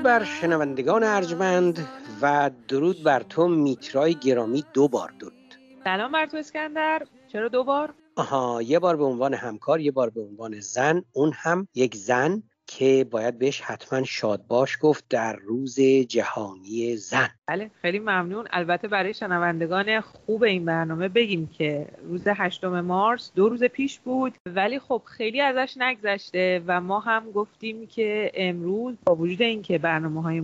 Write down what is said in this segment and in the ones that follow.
درود بر شنوندگان ارجمند و درود بر تو میترای گرامی دو بار درود. سلام بر تو اسکندر. چرا دو بار؟ آها یه بار به عنوان همکار یه بار به عنوان زن. اون هم یک زن. که باید بهش حتما شاد باش گفت در روز جهانی زن. بله خیلی ممنون. البته برای شنوندگان خوب این برنامه بگیم که روز هشتم مارس دو روز پیش بود ولی خب خیلی ازش نگذشته و ما هم گفتیم که امروز با وجود اینکه برنامه های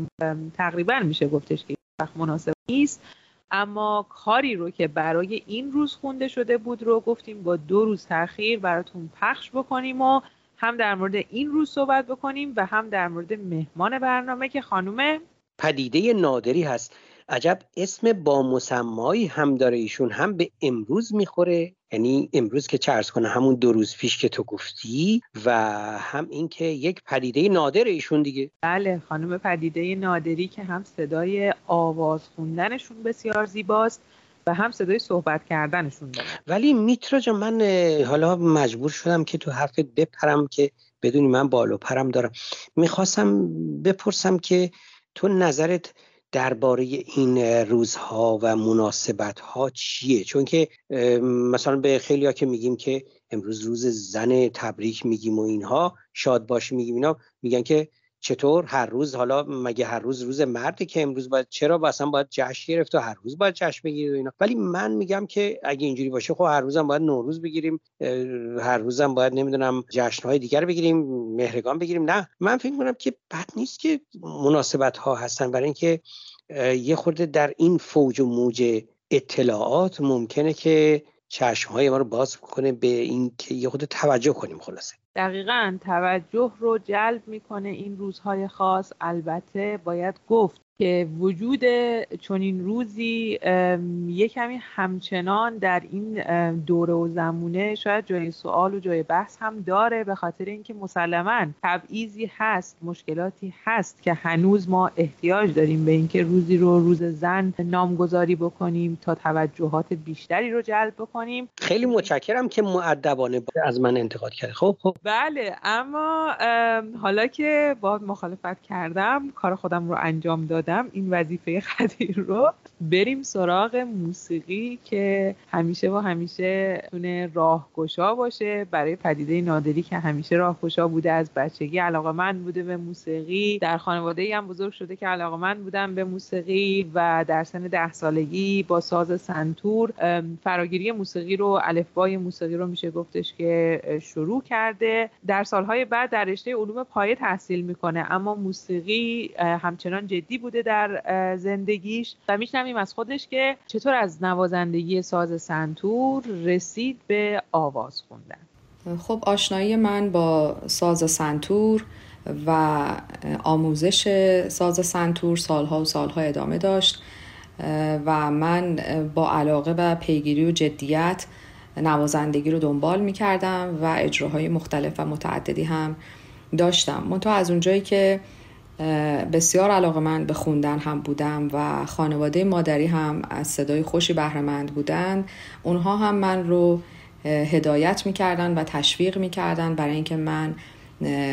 تقریبا میشه گفتش که وقت مناسب نیست اما کاری رو که برای این روز خونده شده بود رو گفتیم با دو روز تاخیر براتون پخش بکنیم و هم در مورد این روز صحبت بکنیم و هم در مورد مهمان برنامه که خانم پدیده نادری هست. عجب اسم با مسمایی هم داره ایشون هم به امروز می‌خوره. یعنی امروز که چرس کنه همون دو روز پیش که تو گفتی و هم اینکه یک پدیده نادر ایشون دیگه. بله خانم پدیده نادری که هم صدای آواز خوندنشون بسیار زیباست. و هم صدای صحبت کردنشون داره. ولی میترا جان من حالا مجبور شدم که تو حرفت بپرم که بدونی من بالو پرم دارم. می‌خواستم بپرسم که تو نظرت درباره این روزها و مناسبت ها چیه؟ چون که مثلا به خیلی ها که میگیم که امروز روز زن تبریک میگیم و اینها شاد باشی میگیم اینا میگن که چطور هر روز حالا مگه هر روز روز مرده که امروز باید چرا اصلا باید جشن گرفت و هر روز باید جشن بگیرید و اینا؟ ولی من میگم که اگه اینجوری باشه خب هر روزم باید نوروز بگیریم هر روزم باید نمی‌دونم جشنهای دیگر بگیریم مهرگان بگیریم. نه من فکر می‌کنم که بد نیست که مناسبت ها هستن برای اینکه یه خورده در این فوج و موج اطلاعات ممکنه که چشم های ما رو باز کنه به اینکه یه خود توجه کنیم خلاصه. دقیقا توجه رو جلب می‌کنه این روزهای خاص. البته باید گفت که وجود چنین روزی یه کمی همچنان در این دوره و زمونه شاید جای سوال و جای بحث هم داره به خاطر اینکه مسلما تبعیضی هست مشکلاتی هست که هنوز ما احتیاج داریم به اینکه روزی رو روز زن نامگذاری بکنیم تا توجهات بیشتری رو جلب بکنیم. خیلی متشکرم که معدبانه از من انتقاد کرد خب خب بله اما حالا که با مخالفت کردم کار خودم رو انجام داد این وظیفه خدیر رو بریم سراغ موسیقی که همیشه و همیشه تونه راهگشا باشه. برای پدیده نادری که همیشه راهگشا بوده از بچگی علاقه من بوده به موسیقی. در خانواده هم بزرگ شده که علاقه من بودم به موسیقی و در سن ده سالگی با ساز سنتور فراگیری موسیقی رو الفبای موسیقی رو میشه گفتش که شروع کرده. در سالهای بعد در رشته علوم پایه تحصیل می‌کنه. اما موسیقی همچنان جدی بوده در زندگیش و میشنویم از خودش که چطور از نوازندگی ساز سنتور رسید به آواز خوندن. خب آشنایی من با ساز سنتور و آموزش ساز سنتور سالها و سالها ادامه داشت و من با علاقه و پیگیری و جدیت نوازندگی رو دنبال می کردم و اجراهای مختلف و متعددی هم داشتم. منتها از اونجایی که بسیار علاقه من به خوندن هم بودم و خانواده مادری هم از صدای خوشی بهرهمند بودند اونها هم من رو هدایت می‌کردن و تشویق می‌کردن برای اینکه من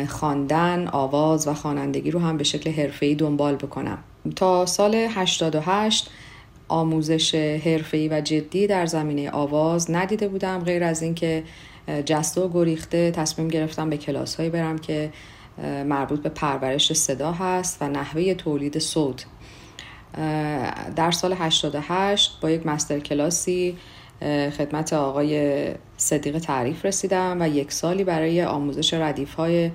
خواندن آواز و خوانندگی رو هم به شکل حرفه‌ای دنبال بکنم. تا سال 88 آموزش حرفه‌ای و جدی در زمینه آواز ندیده بودم غیر از اینکه جسته و گریخته تصمیم گرفتم به کلاس هایی برم که مربوط به پرورش صدا هست و نحوه تولید صوت. در سال 88 با یک مستر کلاسی خدمت آقای صدیق تعریف رسیدم و یک سالی برای آموزش ردیف های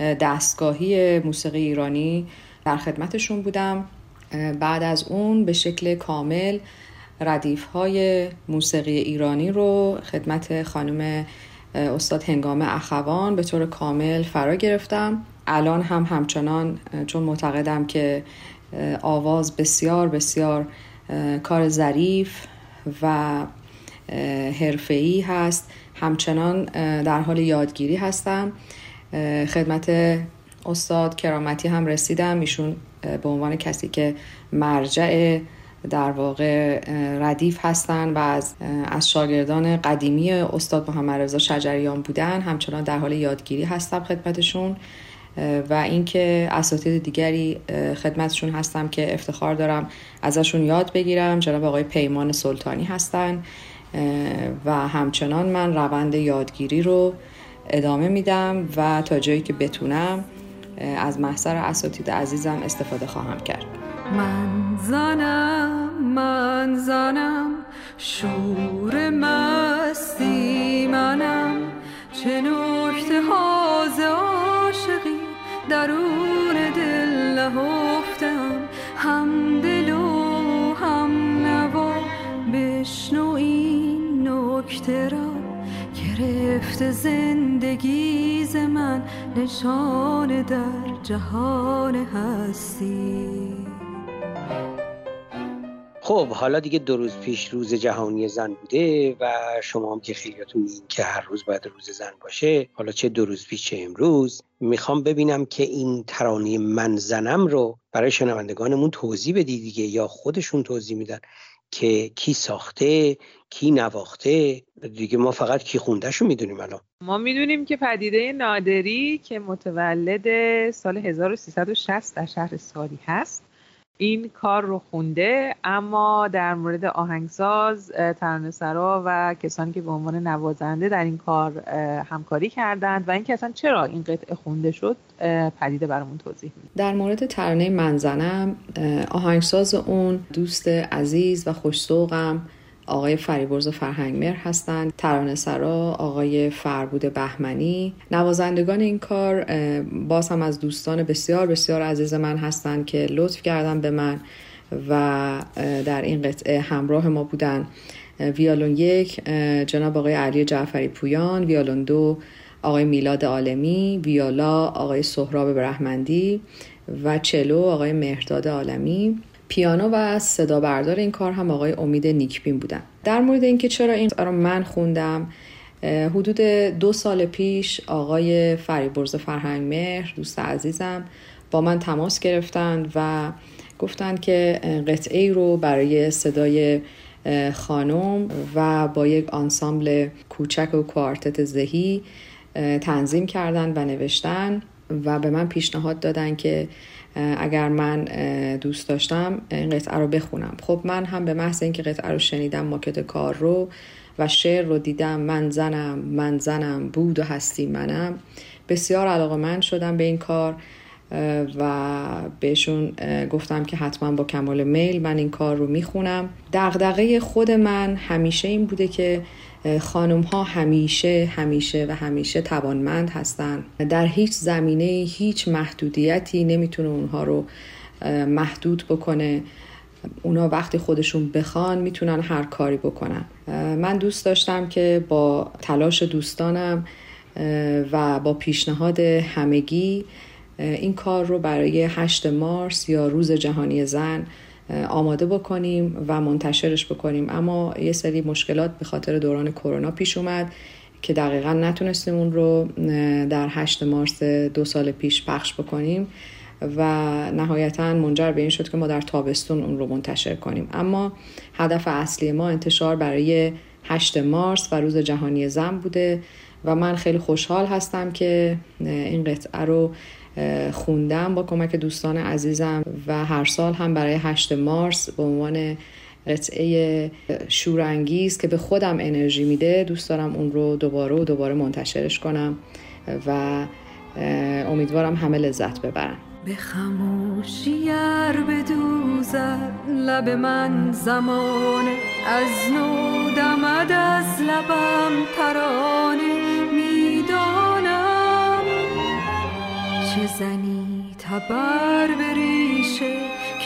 دستگاهی موسیقی ایرانی در خدمتشون بودم. بعد از اون به شکل کامل ردیف های موسیقی ایرانی رو خدمت خانم استاد هنگام اخوان به طور کامل فرا گرفتم. الان هم همچنان چون معتقدم که آواز بسیار بسیار کار ظریف و حرفه‌ای هست. همچنان در حال یادگیری هستم. خدمت استاد کرامتی هم رسیدم. ایشون به عنوان کسی که مرجع در واقع ردیف هستن و از, از شاگردان قدیمی استاد محمد رضا شجریان بودن همچنان در حال یادگیری هستم خدمتشون. و اینکه اساتید دیگری خدمتشون هستم که افتخار دارم ازشون یاد بگیرم. جناب آقای پیمان سلطانی هستن و همچنان من روند یادگیری رو ادامه میدم و تا جایی که بتونم از محضر اساتید عزیزم استفاده خواهم کرد. من زنم من زنم شور مستی منم. چه نکته هاز عاشقی درون دل نهفتم. هم گرفت زندگی ز من نشان در جهان هستی. خب حالا دیگه دو روز پیش روز جهانی زن بوده و شما هم که خیلیاتون میگین که هر روز باید روز زن باشه حالا چه دو روز پیش چه امروز می‌خوام ببینم که این ترانه من زنم رو برای شنوندگانمون توضیح بدی دیگه یا خودشون توضیح میدن. که کی ساخته کی نواخته دیگه ما فقط کی خوندهش رو می‌دونیم الان. ما می‌دونیم که پدیده نادری که متولد سال 1360 در شهر سالی هست. این کار رو خونده اما در مورد آهنگساز سرا و کسانی که به عنوان نوازنده در این کار همکاری کردند و اینکه اصلا چرا این قطعه خونده شد پدیده برامون توضیح میده در مورد ترانه منزنم آهنگساز اون دوست عزیز و خوشسوقم آقای فریبرز فرهنگمر هستند ترانه سرا آقای فربود بهمنی. نوازندگان این کار باز هم از دوستان بسیار بسیار عزیز من هستند که لطف کردن به من و در این قطعه همراه ما بودن. ویالون یک جناب آقای علی جعفری پویان ویالون دو آقای میلاد عالمی ویالا آقای سهراب برحمندی و چلو آقای مهرداد عالمی. پیانو و صدا بردار این کار هم آقای امید نیکبین بودن. در مورد اینکه چرا این رو من خوندم حدود دو سال پیش آقای فریبرز فرهنگ مهر دوست عزیزم با من تماس گرفتند و گفتند که قطعه رو برای صدای خانم و با یک آنسامبل کوچک و کوارتت زهی تنظیم کردن و نوشتن و به من پیشنهاد دادن که اگر من دوست داشتم این قطعه رو بخونم. خب من هم به محض اینکه قطعه رو شنیدم ماکت کار رو و شعر رو دیدم من زنم من زنم بود و هستی منم بسیار علاقه من شدم به این کار. و بهشون گفتم که حتما با کمال میل من این کار رو می‌خونم. دغدغه خود من همیشه این بوده که خانم ها همیشه همیشه و همیشه توانمند هستند در هیچ زمینه هیچ محدودیتی نمی‌تونه اونها رو محدود بکنه. اونا وقتی خودشون بخوان می‌تونن هر کاری بکنن. من دوست داشتم که با تلاش دوستانم و با پیشنهاد همگی این کار رو برای 8 مارس یا روز جهانی زن آماده بکنیم و منتشرش بکنیم. اما یه سری مشکلات به خاطر دوران کرونا پیش اومد که دقیقا نتونستیم اون رو در 8 مارس دو سال پیش پخش بکنیم و نهایتا منجر به این شد که ما در تابستون اون رو منتشر کنیم. اما هدف اصلی ما انتشار برای 8 مارس و روز جهانی زن بوده. و من خیلی خوشحال هستم که این قطعه رو خوندم با کمک دوستان عزیزم و هر سال هم برای 8 مارس به عنوان قطعه شورانگیز که به خودم انرژی میده دوست دارم اون رو دوباره و دوباره منتشرش کنم و امیدوارم همه لذت ببرن. به خموشی لب من زمانه. از نو دمد از لبم ترانه. چه زنی تبر بریشه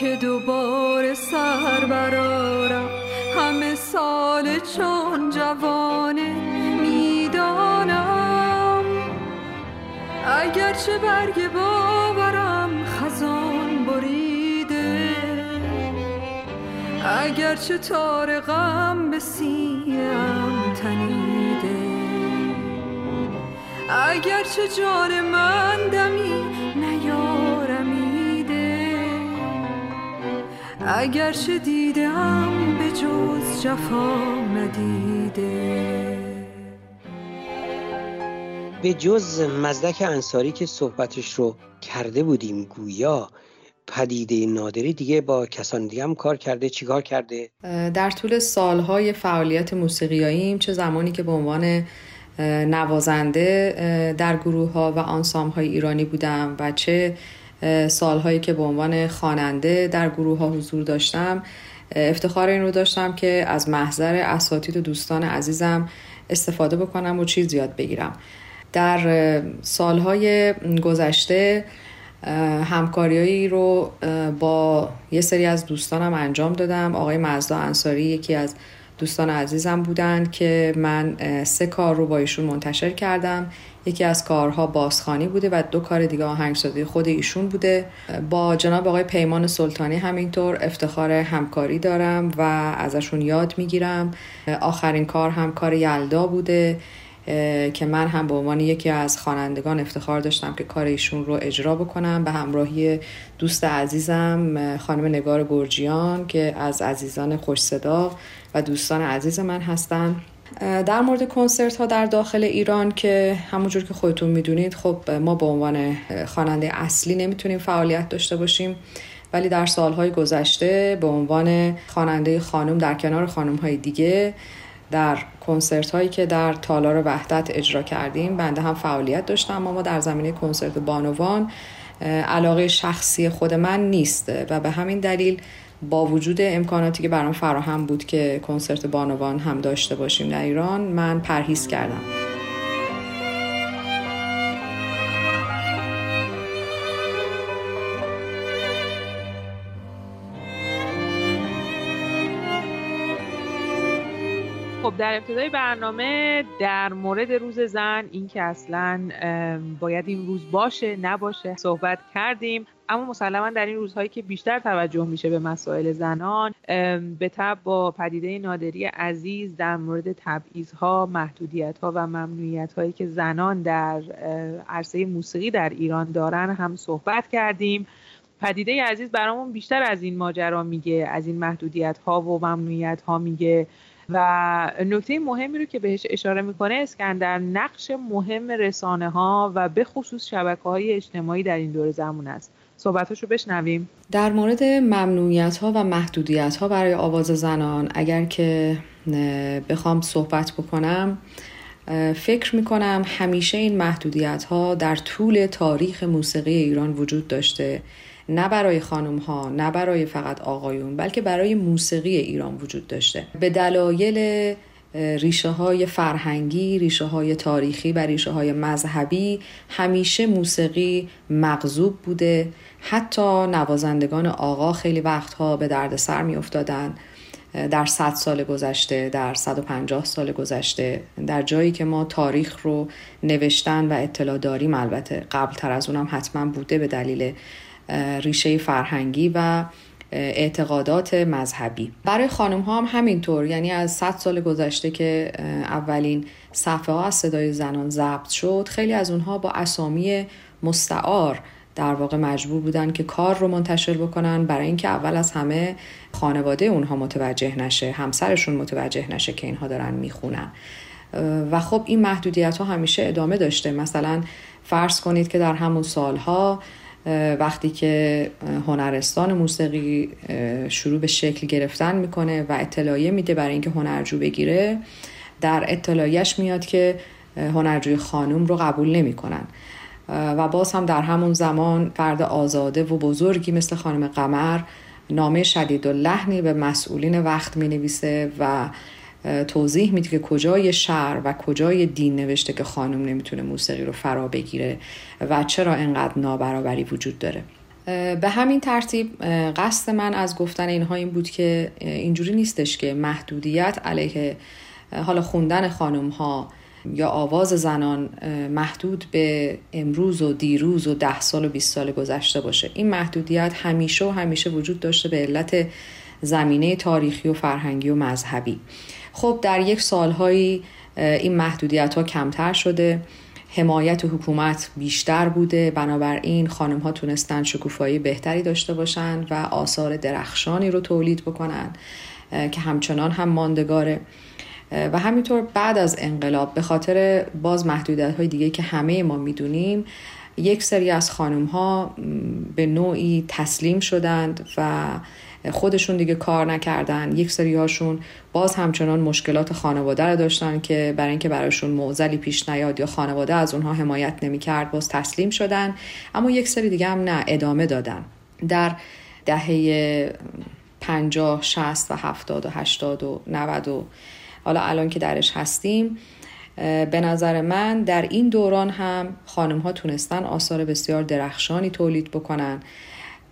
که دوباره سر برارم. همه سال چون جوانه می‌دانم. اگرچه برگ باورم خزان بریده. اگرچه تار غم به سیم اگرچه جان من دمی نیارمیده اگرچه دیدم به جز جفا ندیده. به جز مزدک انصاری که صحبتش رو کرده بودیم گویا پدیده نادری دیگه با کسان دیگه هم کار کرده چیکار کرده؟ در طول سالهای فعالیت موسیقیاییم چه زمانی که به عنوان نوازنده در گروه ها و آنسام های ایرانی بودم و چه سالهایی که به عنوان خواننده در گروه ها حضور داشتم. افتخار این رو داشتم که از محضر اساتید و دوستان عزیزم استفاده بکنم و چیز یاد بگیرم. در سالهای گذشته همکاریایی رو با یه سری از دوستانم انجام دادم. آقای مزدا انصاری یکی از دوستان عزیزم بودن که من سه کار رو با ایشون منتشر کردم. یکی از کارها بازخانی بوده و دو کار دیگه آهنگسازی خود ایشون بوده. با جناب آقای پیمان سلطانی همینطور افتخار همکاری دارم و ازشون یاد می‌گیرم. آخرین کار هم کار یلدا بوده. که من هم به عنوان یکی از خوانندگان افتخار داشتم که کار ایشون رو اجرا بکنم به همراهی دوست عزیزم خانم نگار گرجیان که از عزیزان خوش صدا و دوستان عزیز من هستن. در مورد کنسرت ها در داخل ایران که همونجور که خودتون می‌دونید خب ما به عنوان خواننده اصلی نمی‌تونیم فعالیت داشته باشیم. ولی در سالهای گذشته به عنوان خواننده خانم در کنار خانم های دیگه در کنسرت هایی که در تالار وحدت اجرا کردیم. بنده هم فعالیت داشتم اما ما در زمینه کنسرت بانوان علاقه شخصی خود من نیست. و به همین دلیل با وجود امکاناتی که برام فراهم بود که کنسرت بانوان هم داشته باشیم در ایران من پرهیز کردم. در ابتدای برنامه در مورد روز زن این که اصلا باید این روز باشه نباشه صحبت کردیم. اما مسلما در این روزهایی که بیشتر توجه میشه به مسائل زنان به تب با پدیده نادری عزیز در مورد تبعیضها محدودیت و ممنوعیت هایی که زنان در عرصه موسیقی در ایران دارن هم صحبت کردیم. پدیده عزیز برامون بیشتر از این ماجرا میگه از این محدودیت ها و ممنوعیت ها میگه. و نکته مهمی رو که بهش اشاره می‌کنه اسکندر نقش مهم رسانه ها و به خصوص شبکه های اجتماعی در این دور زمان است. صحبتاشو بشنویم. در مورد ممنوعیت ها و محدودیت ها برای آواز زنان اگر که بخوام صحبت بکنم فکر می‌کنم همیشه این محدودیت ها در طول تاریخ موسیقی ایران وجود داشته. نه برای خانم ها نه برای فقط آقایون بلکه برای موسیقی ایران وجود داشته. به دلایل ریشه های فرهنگی، ریشه های تاریخی و ریشه های مذهبی همیشه موسیقی مغزوب بوده. حتی نوازندگان آقا خیلی وقتها به درد سر می افتادن در 100 سال گذشته در 150 سال گذشته در جایی که ما تاریخ رو نوشتن و اطلاع داریم البته قبل تر از اونم حتما بوده به دلیل ریشه فرهنگی و اعتقادات مذهبی. برای خانم ها هم همینطور یعنی از 100 سال گذشته که اولین صفحه ها از صدای زنان ضبط شد خیلی از اونها با اسامی مستعار در واقع مجبور بودن که کار رو منتشر بکنن برای اینکه اول از همه خانواده اونها متوجه نشه همسرشون متوجه نشه که اینها دارن می‌خونن. و خب این محدودیت ها همیشه ادامه داشته. مثلا فرض کنید که در همون سالها وقتی که هنرستان موسیقی شروع به شکل گرفتن می‌کنه و اطلاعیه میده برای اینکه هنرجو بگیره در اطلاعیش میاد که هنرجوی خانوم رو قبول نمی‌کنن. و باز هم در همون زمان فرد آزاده و بزرگی مثل خانم قمر نامه شدید و لحنی به مسئولین وقت می نویسه و توضیح میده که کجای شهر و کجای دین نوشته که خانم نمی‌تونه موسیقی رو فرا بگیره و چرا انقدر نابرابری وجود داره. به همین ترتیب قصد من از گفتن اینها این بود که اینجوری نیستش که محدودیت علیه حالا خوندن خانم ها یا آواز زنان محدود به امروز و دیروز و ده سال و 20 سال گذشته باشه. این محدودیت همیشه و همیشه وجود داشته به علت زمینه تاریخی و فرهنگی و مذهبی. خب در یک سالهایی این محدودیت ها کمتر شده. حمایت حکومت بیشتر بوده. بنابراین خانم ها تونستن شکوفایی بهتری داشته باشند و آثار درخشانی رو تولید بکنن که همچنان هم ماندگاره. و همینطور بعد از انقلاب به خاطر باز محدودیت های دیگه که همه ما می‌دونیم یک سری از خانم ها به نوعی تسلیم شدند و خودشون دیگه کار نکردن. یک سری هاشون باز همچنان مشکلات خانواده رو داشتن که برای اینکه براشون معضلی پیش نیاد یا خانواده از اونها حمایت نمی‌کرد باز تسلیم شدن. اما یک سری دیگه هم نه ادامه دادن. در دهه 50 60 و 70 و 80 و 90 و حالا الان که درش هستیم به نظر من در این دوران هم خانم ها تونستن آثار بسیار درخشانی تولید بکنن.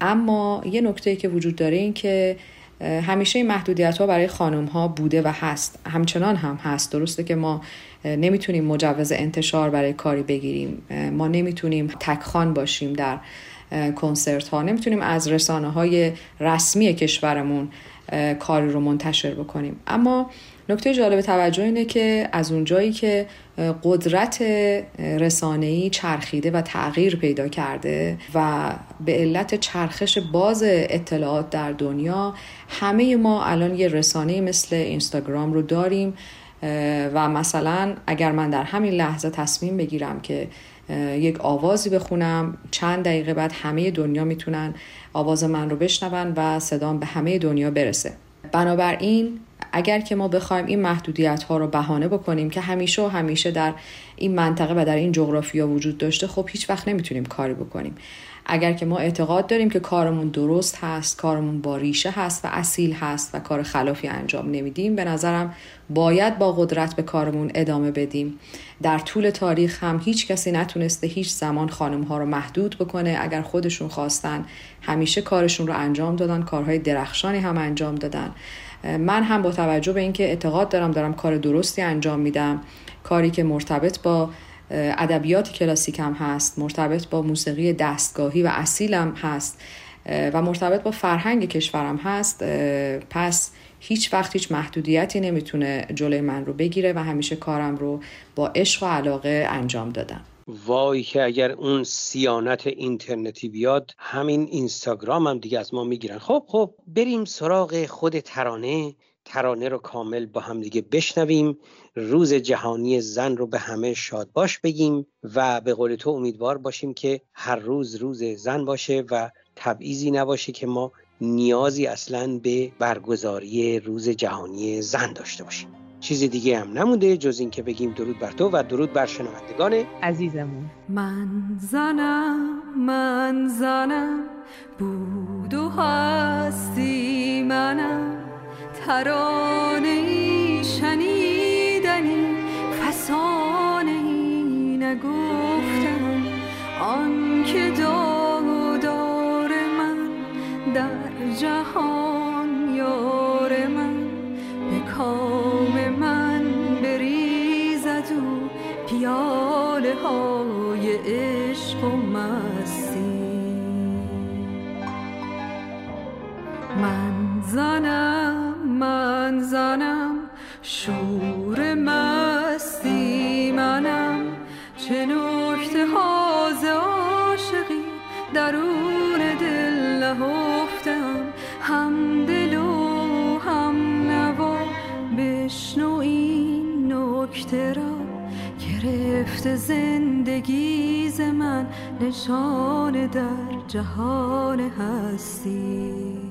اما یه نکته که وجود داره این که همیشه این محدودیت ها برای خانم ها بوده و هست. همچنان هم هست. درسته که ما نمی‌تونیم مجوز انتشار برای کاری بگیریم. ما نمی‌تونیم تکخان باشیم در کنسرت ها نمی‌تونیم از رسانه های رسمی کشورمون کاری رو منتشر بکنیم. اما نکته جالب توجه اینه که از اونجایی که قدرت رسانه‌ای چرخیده و تغییر پیدا کرده و به علت چرخش باز اطلاعات در دنیا همه ما الان یه رسانه مثل اینستاگرام رو داریم و مثلا اگر من در همین لحظه تصمیم بگیرم که یک آوازی بخونم چند دقیقه بعد همه دنیا می‌تونن آواز من رو بشنون و صدام به همه دنیا برسه. بنابراین اگر که ما بخوایم این محدودیت ها رو بهانه بکنیم که همیشه و همیشه در این منطقه و در این جغرافیا وجود داشته خب هیچ وقت نمی‌تونیم کاری بکنیم. اگر که ما اعتقاد داریم که کارمون درست هست کارمون با ریشه هست و اصیل هست و کار خلافی انجام نمیدیم به نظرم باید با قدرت به کارمون ادامه بدیم. در طول تاریخ هم هیچ کسی نتونسته هیچ زمان خانم ها رو محدود بکنه. اگر خودشون خواستن همیشه کارشون رو انجام دادن کارهای درخشانی هم انجام دادن. من هم با توجه به اینکه اعتقاد دارم دارم کار درستی انجام میدم کاری که مرتبط با ادبیات کلاسیکم هست مرتبط با موسیقی دستگاهی و اصیلم هست و مرتبط با فرهنگ کشورم هست پس هیچ وقت هیچ محدودیتی نمی‌تونه جلوی من رو بگیره و همیشه کارم رو با عشق و علاقه انجام دادم. وای که اگر اون سیانت اینترنتی بیاد همین اینستاگرام هم دیگه از ما می‌گیرن. خب خب بریم سراغ خود ترانه. ترانه رو کامل با هم دیگه بشنویم. روز جهانی زن رو به همه شاد باش بگیم و به قول تو امیدوار باشیم که هر روز روز زن باشه و تبعیضی نباشه که ما نیازی اصلا به برگزاری روز جهانی زن داشته باشیم. چیز دیگه هم نمونده جز اینکه بگیم درود بر تو و درود بر شنوندگان عزیزمون. من زنم من زنم بود و هستی منم. ترانه شنیدنی فسانه ای نگفتم. آنکه دار من در جهان زنم من زنم شور مستی منم. چه نکته ها عاشقی درون دل نهفتم. هم دل و هم نوا بشنو این نکته را. گرفته زندگی ز من نشان در جهان هستی.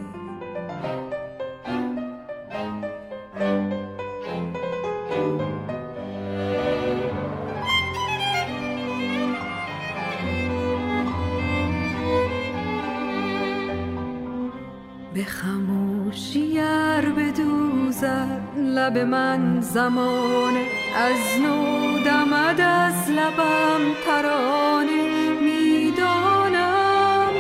لب من زمانه. از نو دمد از لبم ترانه. می‌دانم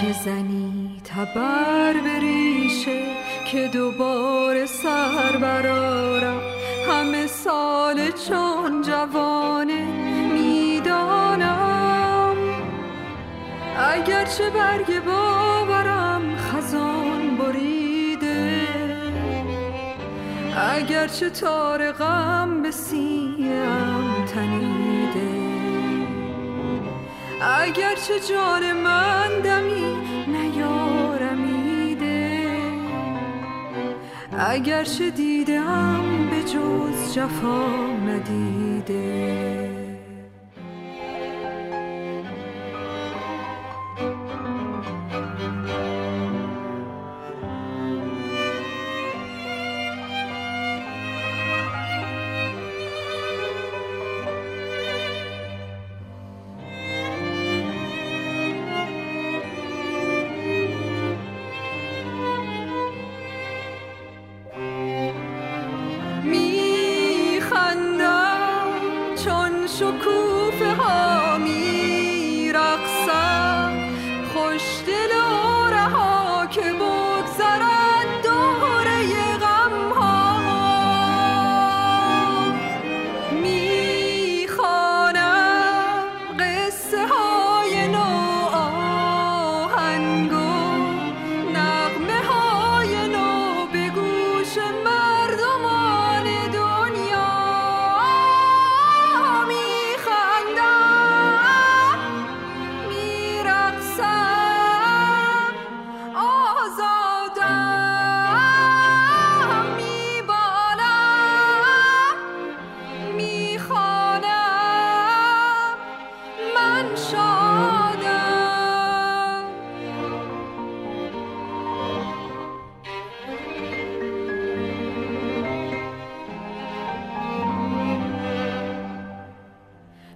چه زنی تبر بریشه که دوباره سر برارم همه سال چون جوانه. می‌دانم اگرچه برگ باورم اگرچه تار غم به سیم تنیده. اگرچه جان من دمی نیارمیده. اگرچه دیدم به جز جفا ندیده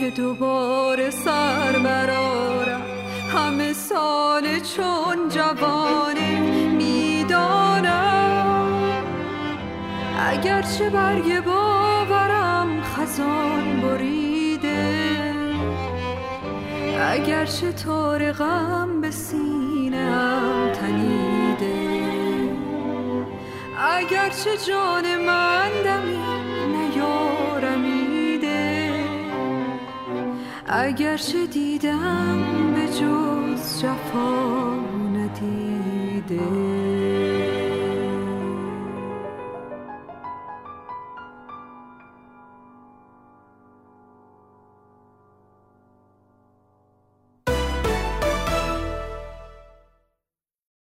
که دوباره سر برارم همه سال چون جوانه می‌دانم. اگرچه برگ باورم خزان بریده. اگرچه تار غم به سینم تنیده. اگرچه جان من دمی اگرچه دیدم به جز جفا ندیده.